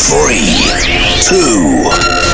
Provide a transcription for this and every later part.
Three, two,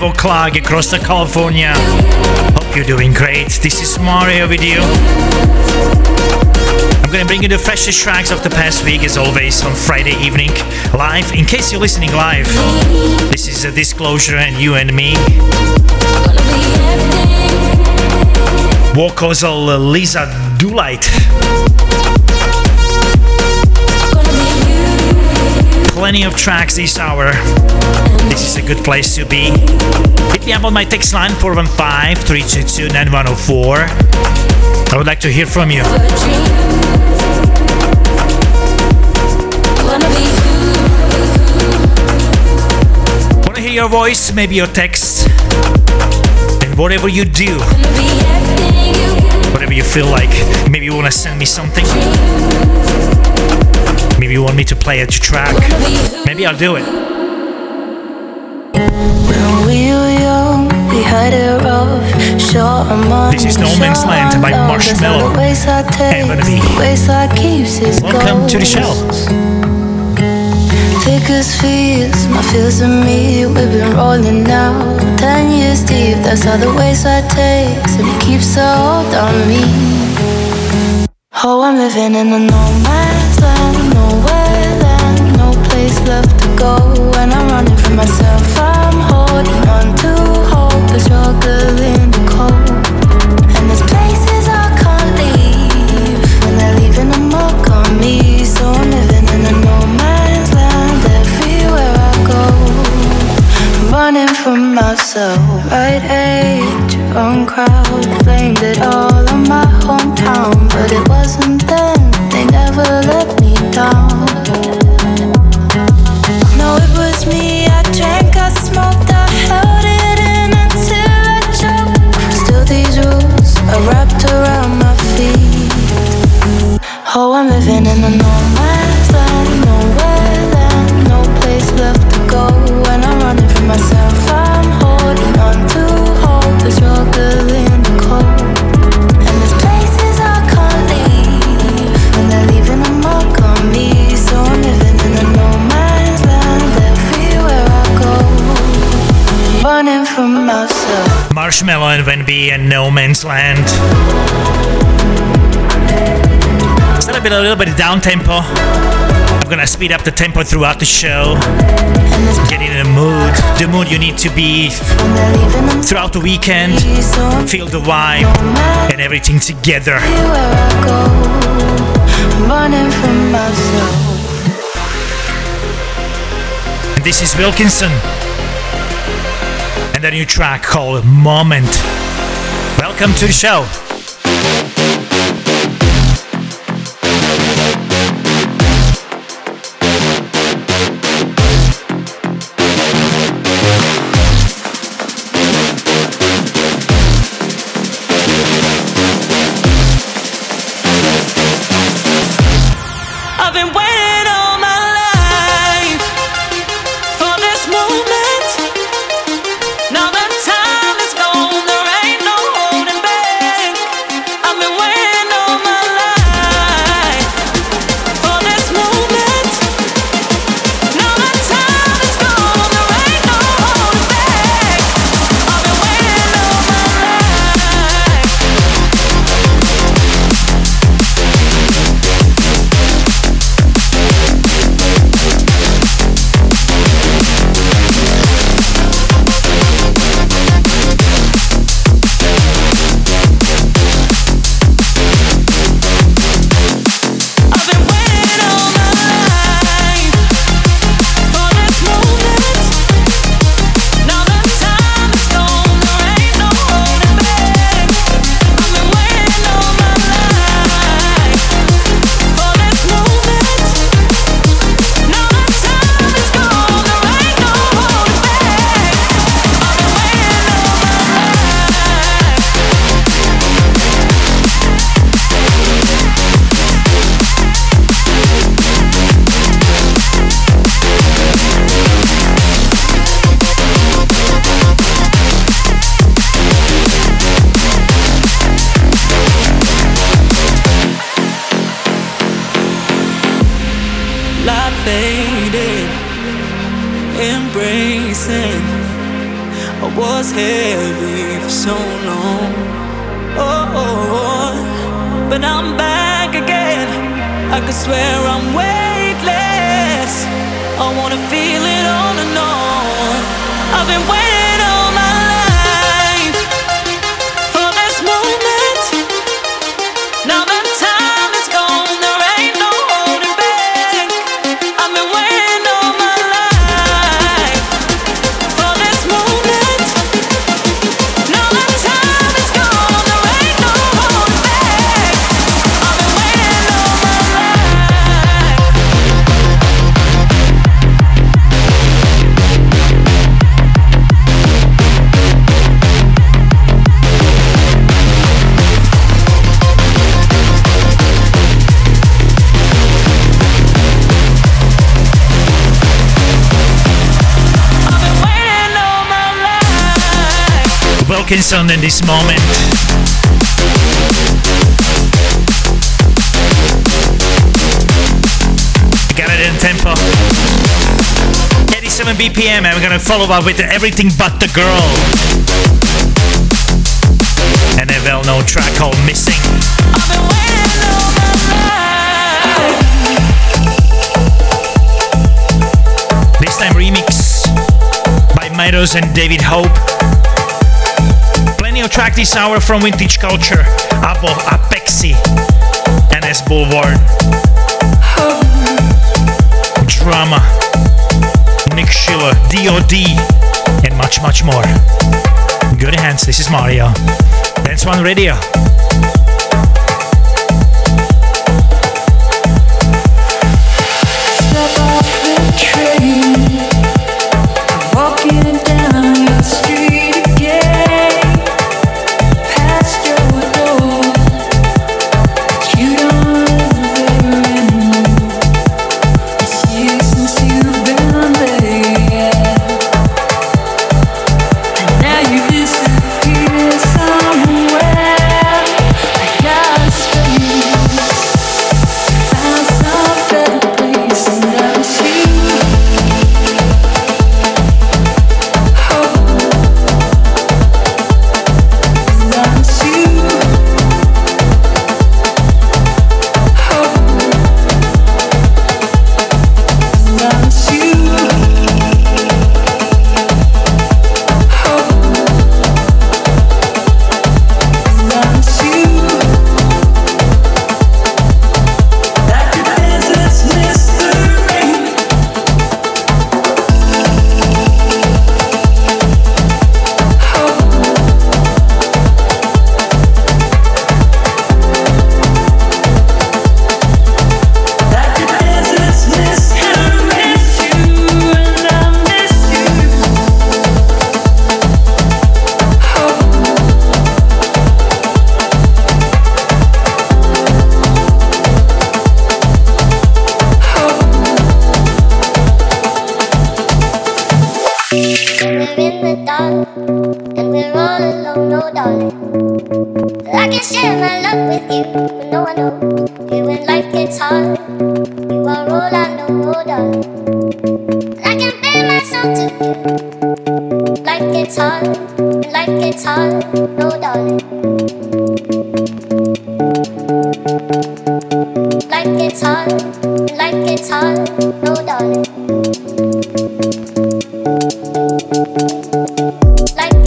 5 o'clock across the California. Hope you're doing great. This is Mario with you. I'm gonna bring you the freshest tracks of the past week as always on Friday evening, live. In case you're listening live, this is a disclosure and you and me. Vocals uh, Lisa Doolittle. Plenty of tracks this hour. This is a good place to be. Hit me up on my text line 415 322 9104. I would like to hear from you. Want to hear your voice, maybe your text, and whatever you do, whatever you feel like. Maybe you want to send me something. Maybe you want me to play a track. Maybe I'll do it. This is No Man's Land by Marshmello and Vanity. Welcome to the show. Thick fears, my fears and me, we've been rolling now. Ten years deep, that's how the wayside takes, and it keeps a hold on me. Oh, I'm living in a no man's land, nowhere land, no place left to go. And I'm running from myself, I'm myself, right age, wrong crowd. Blamed it all Marshmello and Van B and No Man's Land. Still a bit, a little bit down tempo. I'm gonna speed up the tempo throughout the show. Get in the mood, the mood you need to be throughout the weekend. Feel the vibe and everything together. This is Wilkinson and a new track called Moment. Welcome to the show. wanna feel it on and on. I've been waiting. Wilkinson in this moment. Got it in tempo. 87 BPM, and we're gonna follow up with everything but the girl. And a well known track called Missing. This time remix by Myros and David Hope new track this hour from Vintage Culture, Abo, Apexi, NS Boulevard. Drama, Nick Schiller, DOD, and much, much more. Good hands, this is Mario. Dance One Radio.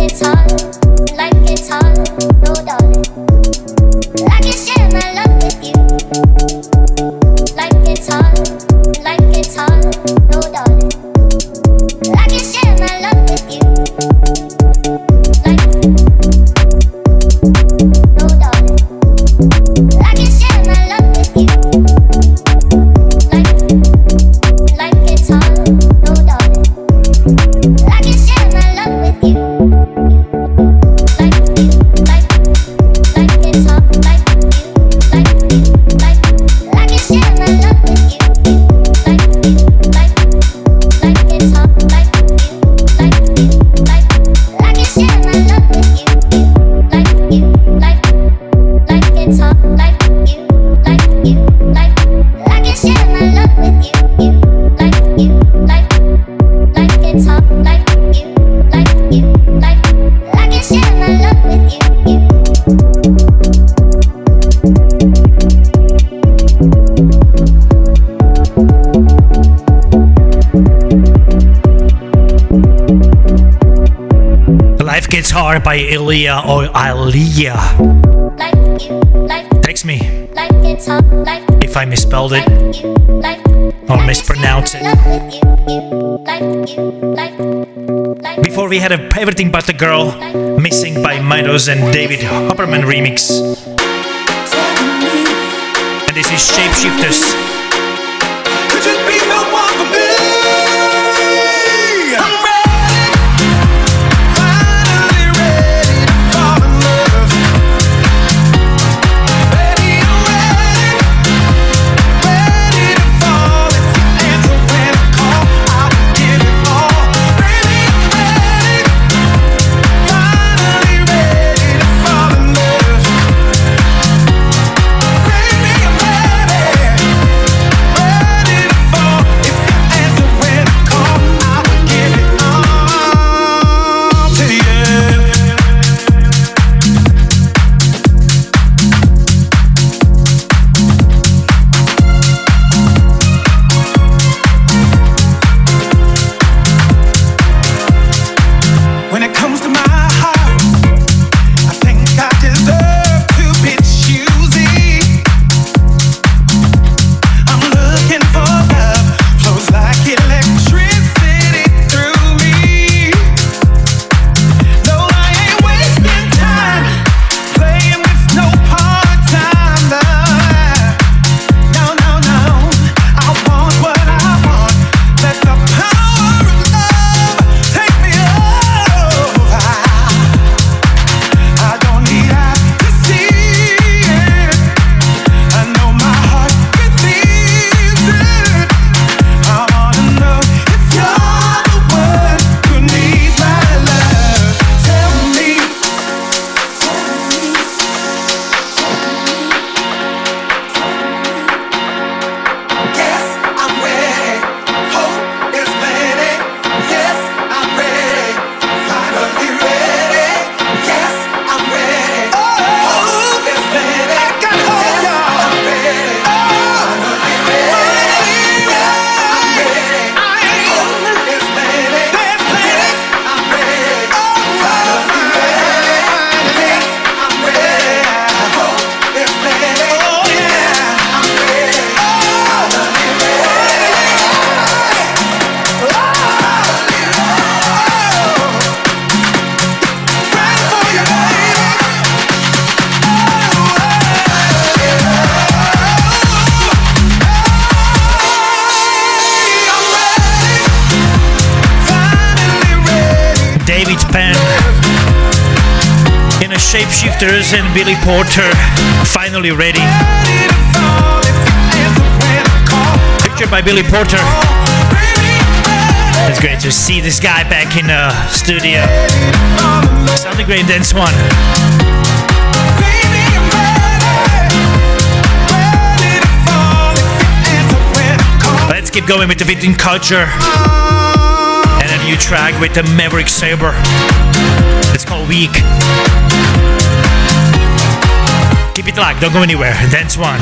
Like it's hot, like it's hot. no doubt. Leah. Text me if I misspelled it or mispronounce it. Before we had a everything but the girl, missing by Midos and David Hopperman remix. And this is Shapeshifters. Sisters and Billy Porter finally ready. Picture by Billy Porter. It's great to see this guy back in the studio. Sounded great, Dance One. Let's keep going with the vintage culture. New track with the Maverick Sabre. It's called Weak. Keep it locked, don't go anywhere. Dance one.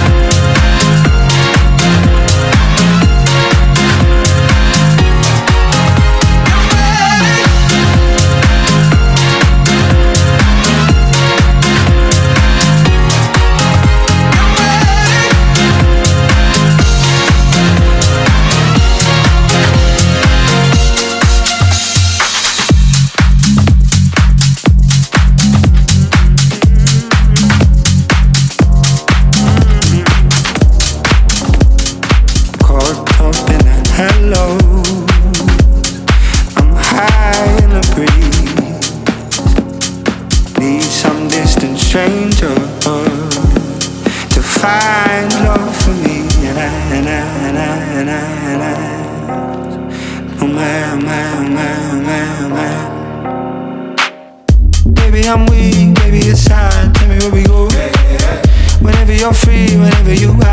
Baby, I'm weak, baby, it's time. Tell me where we go. Whenever you're free, whenever you out.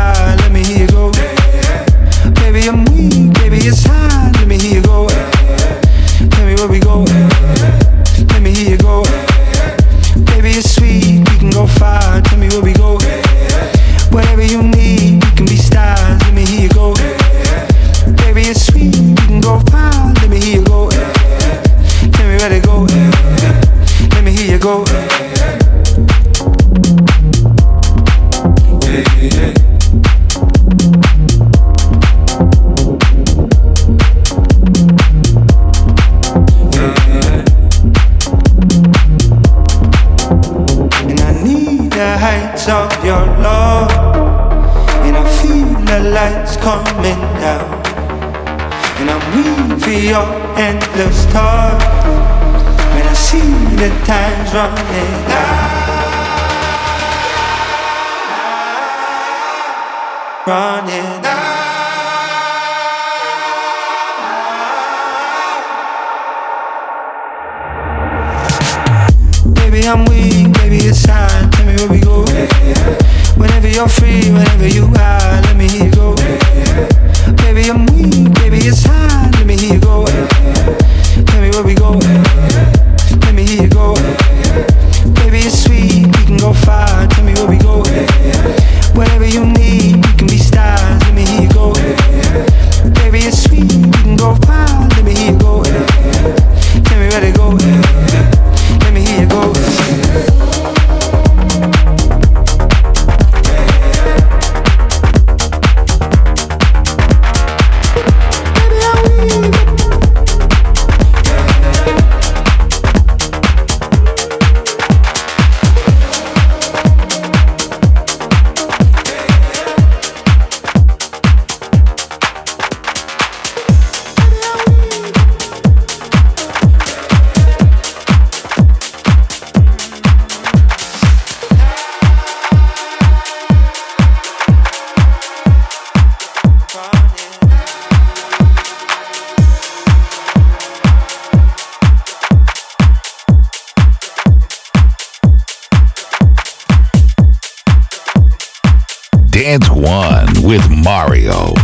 Go.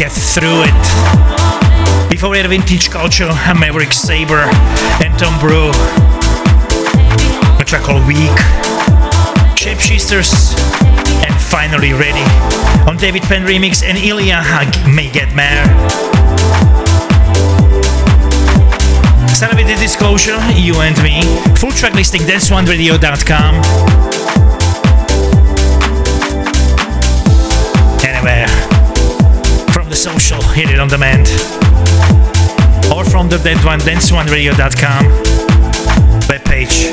get through it. Before we that, Vintage Culture, a Maverick Sabre, and Tom Brew. A track called Weak, Shapeshifters, and finally Ready. On David Penn Remix and Ilya May Get Mare. the Disclosure, you and me. Full track listing dance1radio.com. social, hit it on demand. Or from the Dead One, danceoneradio.com webpage.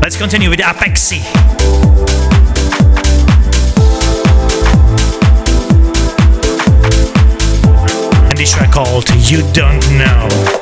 Let's continue with Apexi. And this track called You Don't Know.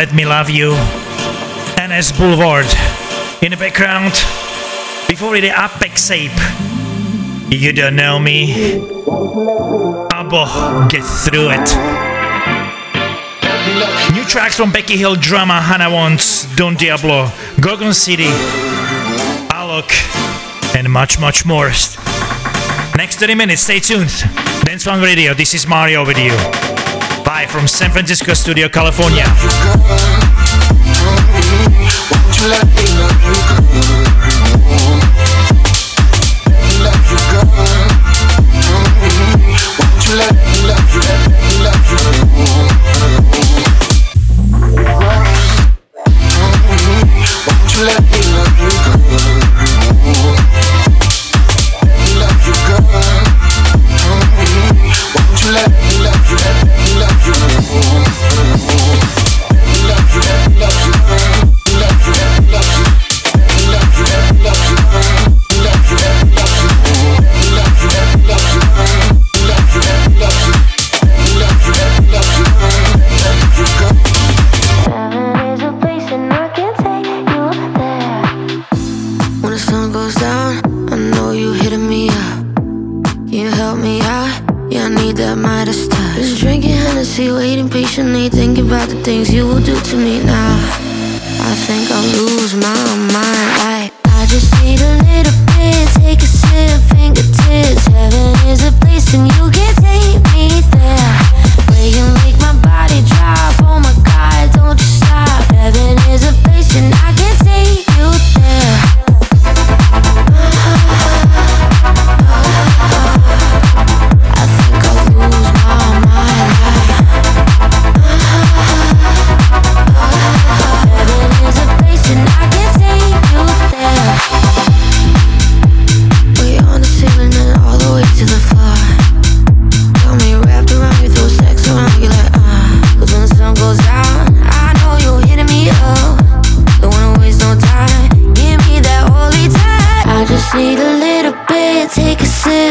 Let Me Love You. NS Boulevard. In the background, before the Apex Ape. You don't know me. Abo, get through it. New tracks from Becky Hill, Drama, Hannah Wants, Don Diablo, Gorgon City, Alok, and much, much more. Next 30 minutes, stay tuned. Dance One Radio, this is Mario with you. Bye from San Francisco Studio, California. Heaven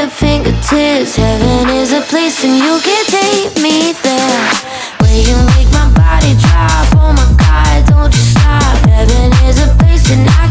fingertips. Heaven is a place and you can take me there. Where you make my body drop. Oh my God, don't you stop. Heaven is a place and I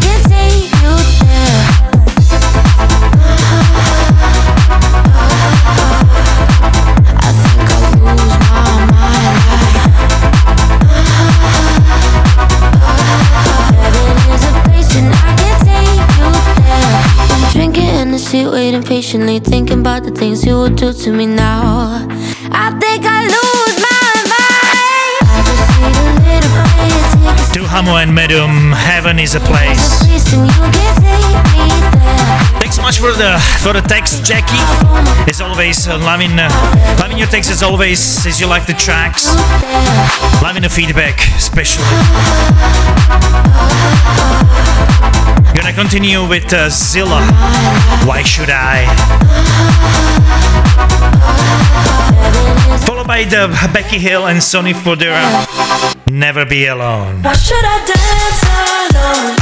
Hennessy, waiting patiently, thinking about the things you will do to me now. I think I lose my mind. I just need a little bit, take a Duhamo and Medum, Heaven is a place. place and you can take me there. Thanks so much for the for the text, Jackie. As always, uh, loving uh, loving your text as always. As you like the tracks, loving the feedback, especially. Gonna continue with uh, Zilla. Why should I? Followed by the Becky Hill and Sonny Fodera. Never be alone. Why should I dance alone?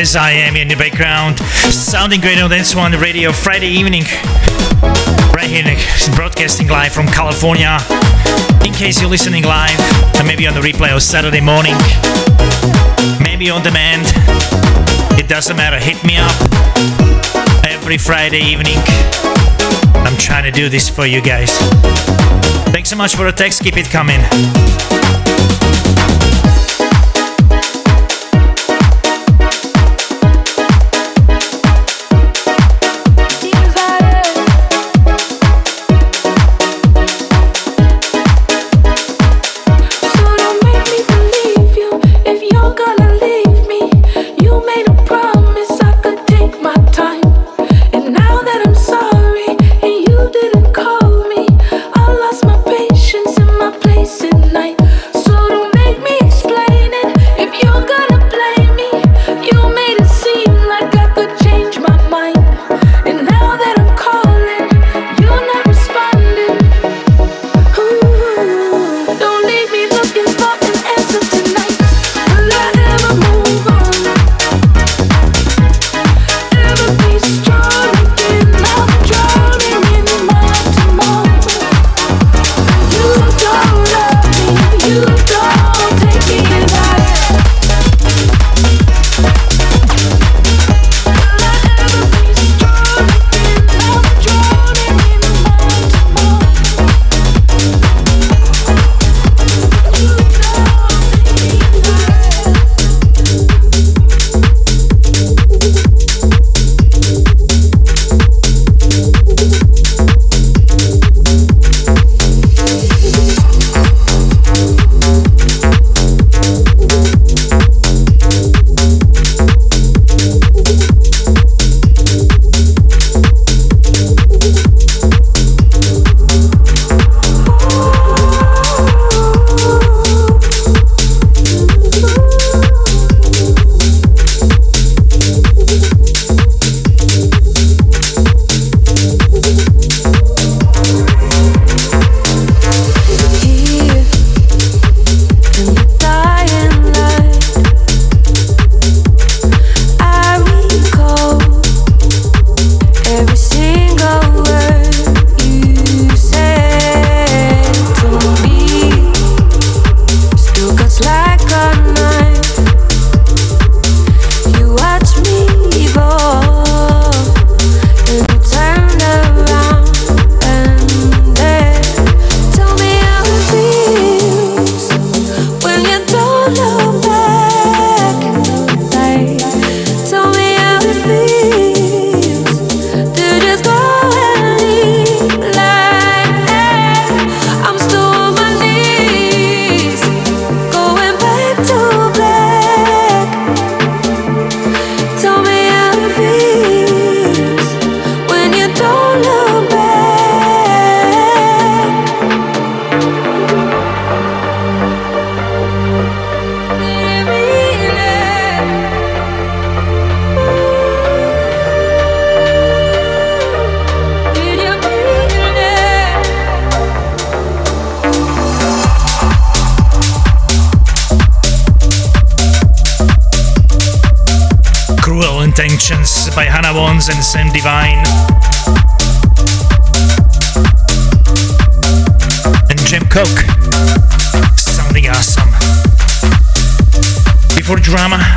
As I am in the background. Sounding great on this One the Radio Friday evening. Right here, broadcasting live from California. In case you're listening live, and maybe on the replay or Saturday morning, maybe on demand, it doesn't matter. Hit me up every Friday evening. I'm trying to do this for you guys. Thanks so much for the text. Keep it coming.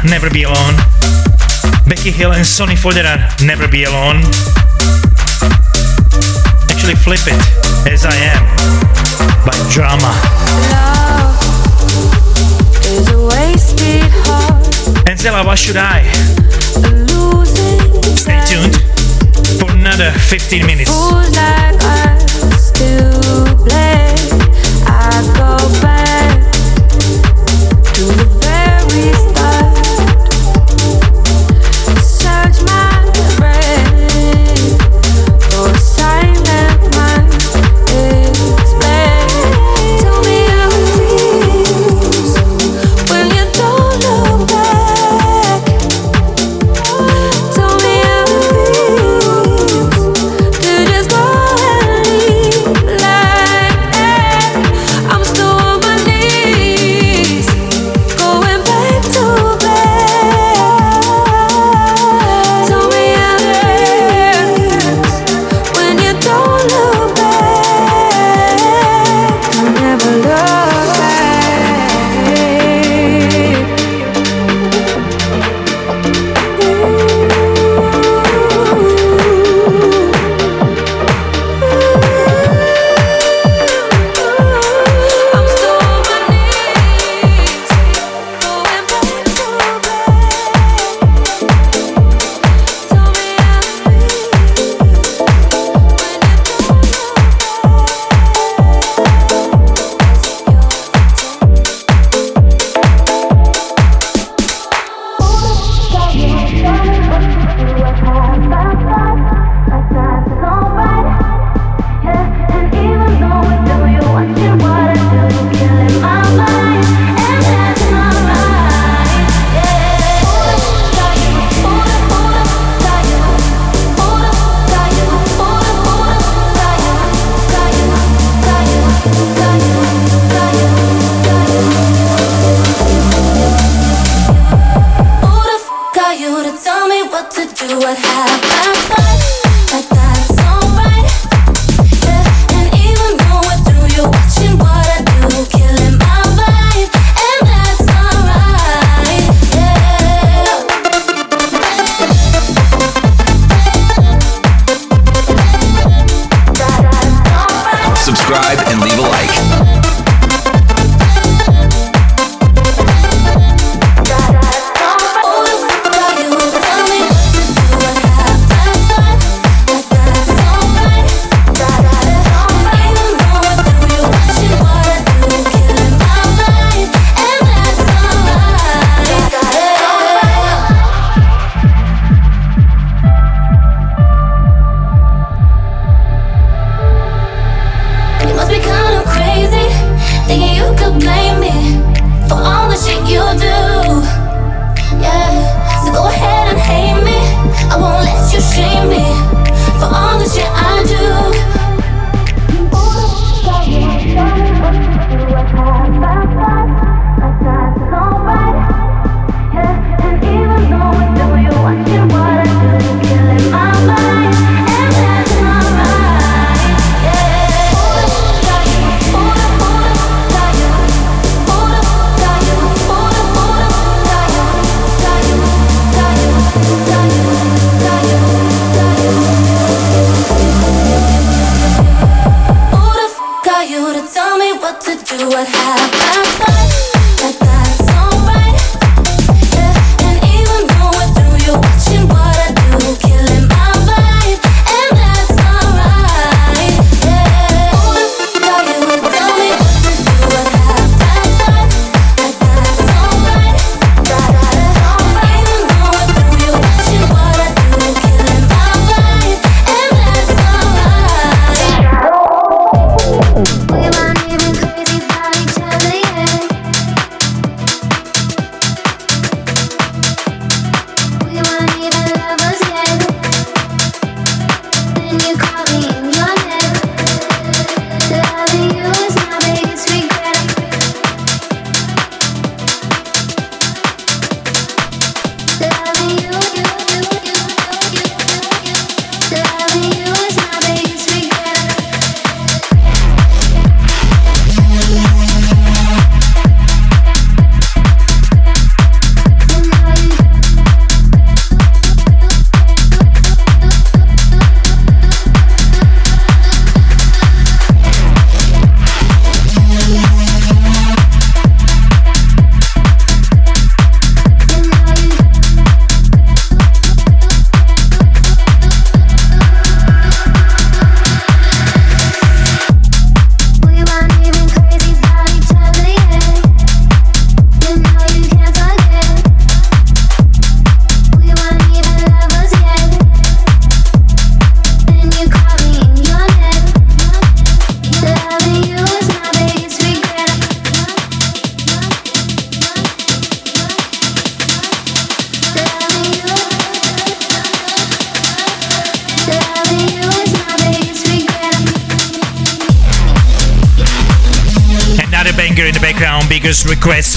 Never Be Alone. Becky Hill and Sonny Fodera, Never Be Alone. Actually, flip it, As I Am, by Drama. And Zella, what should I? Stay tuned for another 15 minutes.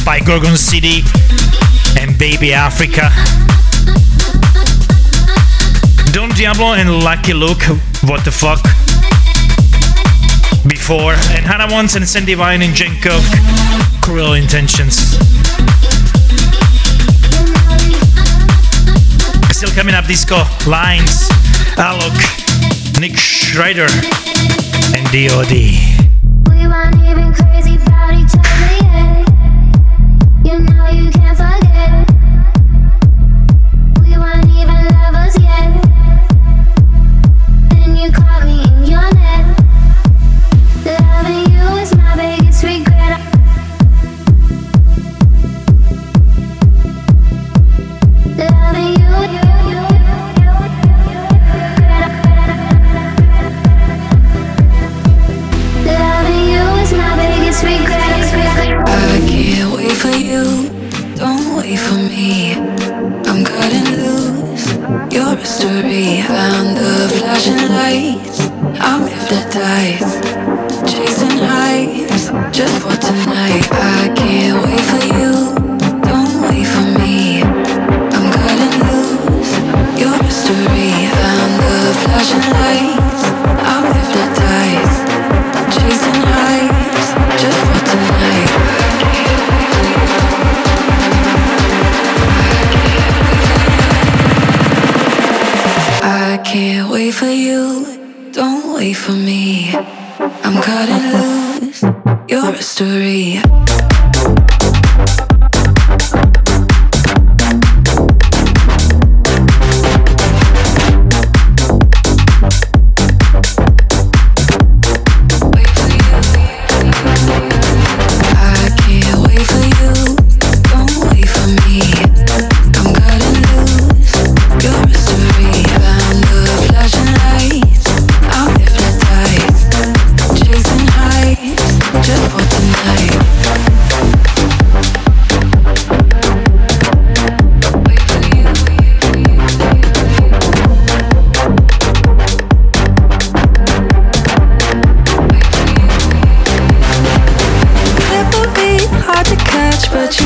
by Gorgon City and Baby Africa. Don Diablo and Lucky Luke, what the fuck? Before, and Hannah Wants and Sandy Vine and Jenko, Cruel Intentions. Still coming up disco, Lines, Alok, Nick Schrader and DOD. But you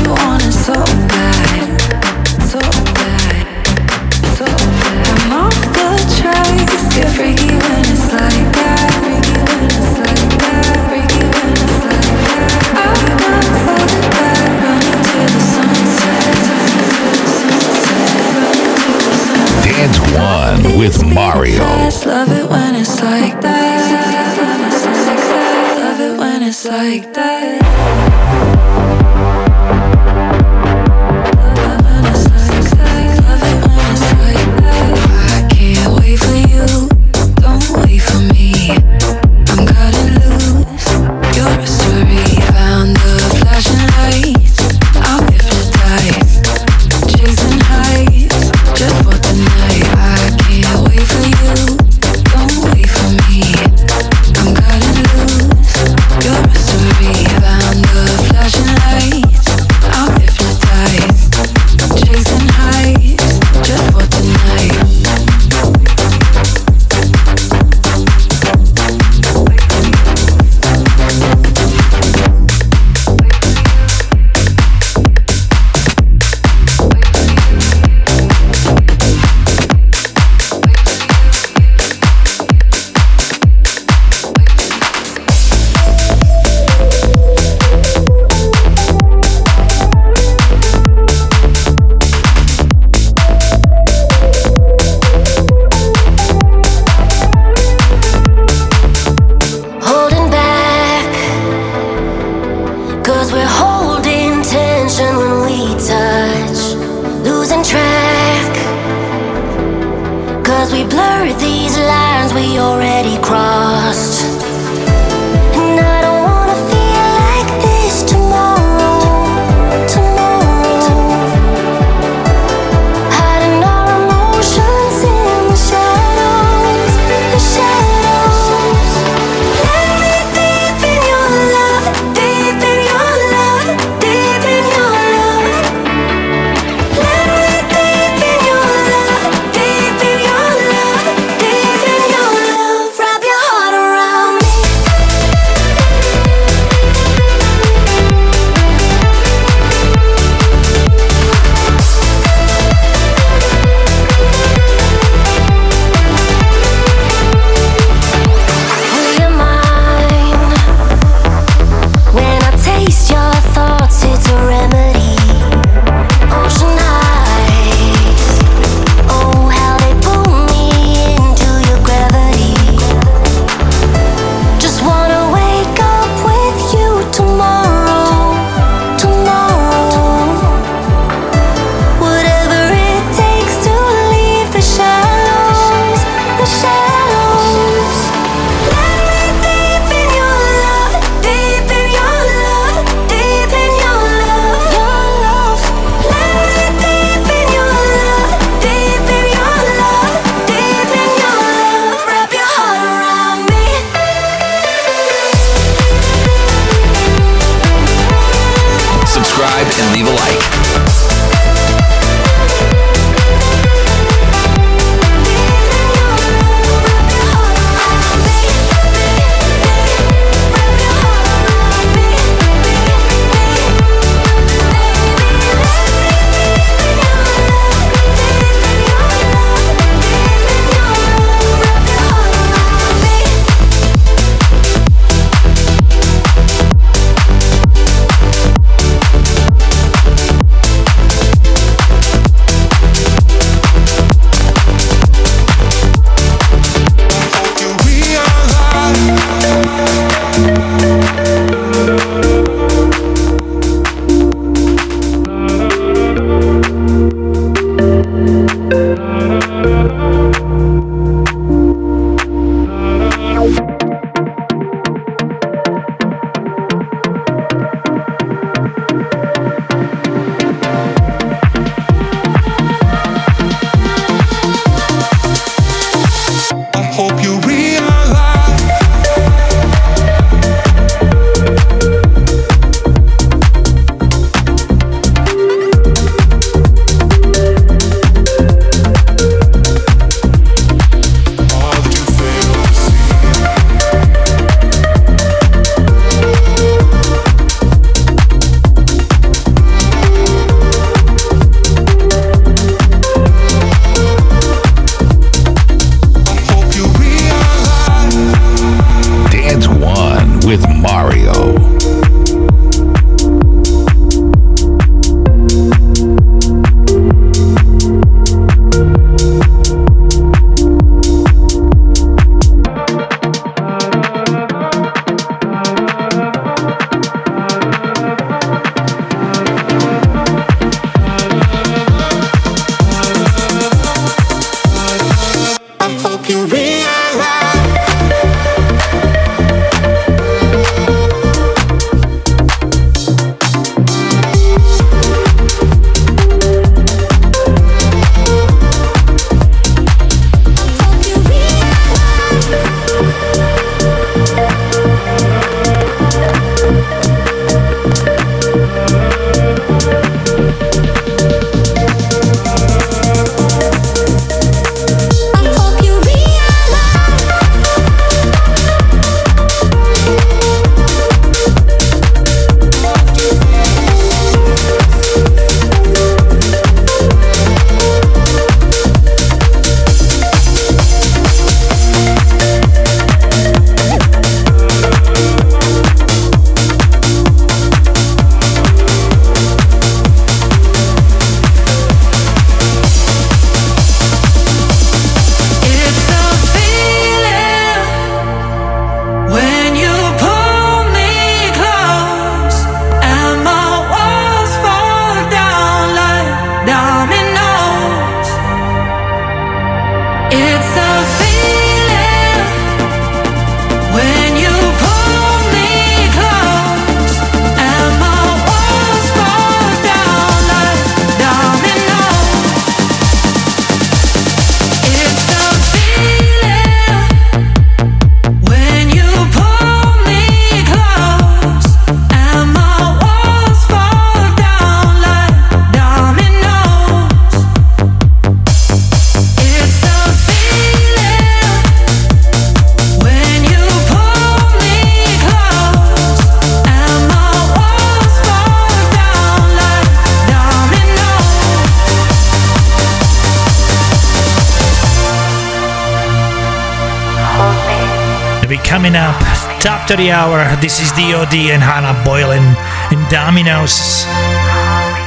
coming up. Top 30 hour. This is DOD and Hannah Boleyn in Dominoes.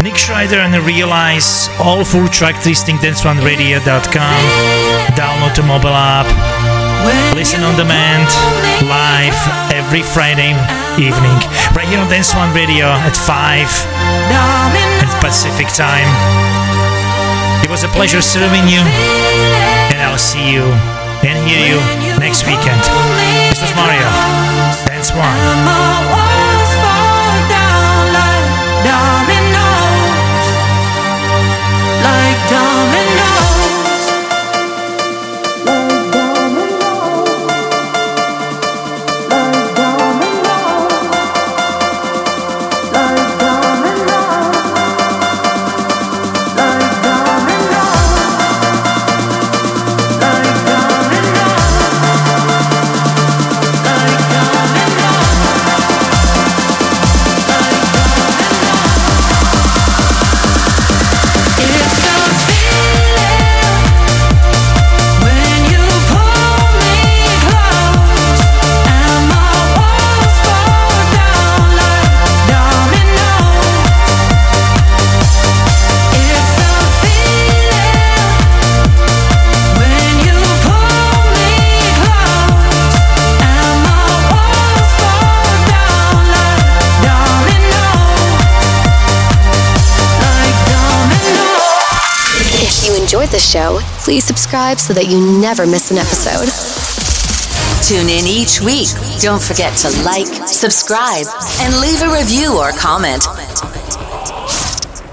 Nick Schreider and Realize. All full track listing danceoneradio.com. Download the mobile app. Listen on demand live every Friday evening right here on Dance One Radio at 5 at Pacific time. It was a pleasure serving you, and I'll see you and hear you next weekend. This was Mario. Dance One. Like the show, please subscribe so that you never miss an episode. Tune in each week. Don't forget to like, subscribe, and leave a review or comment.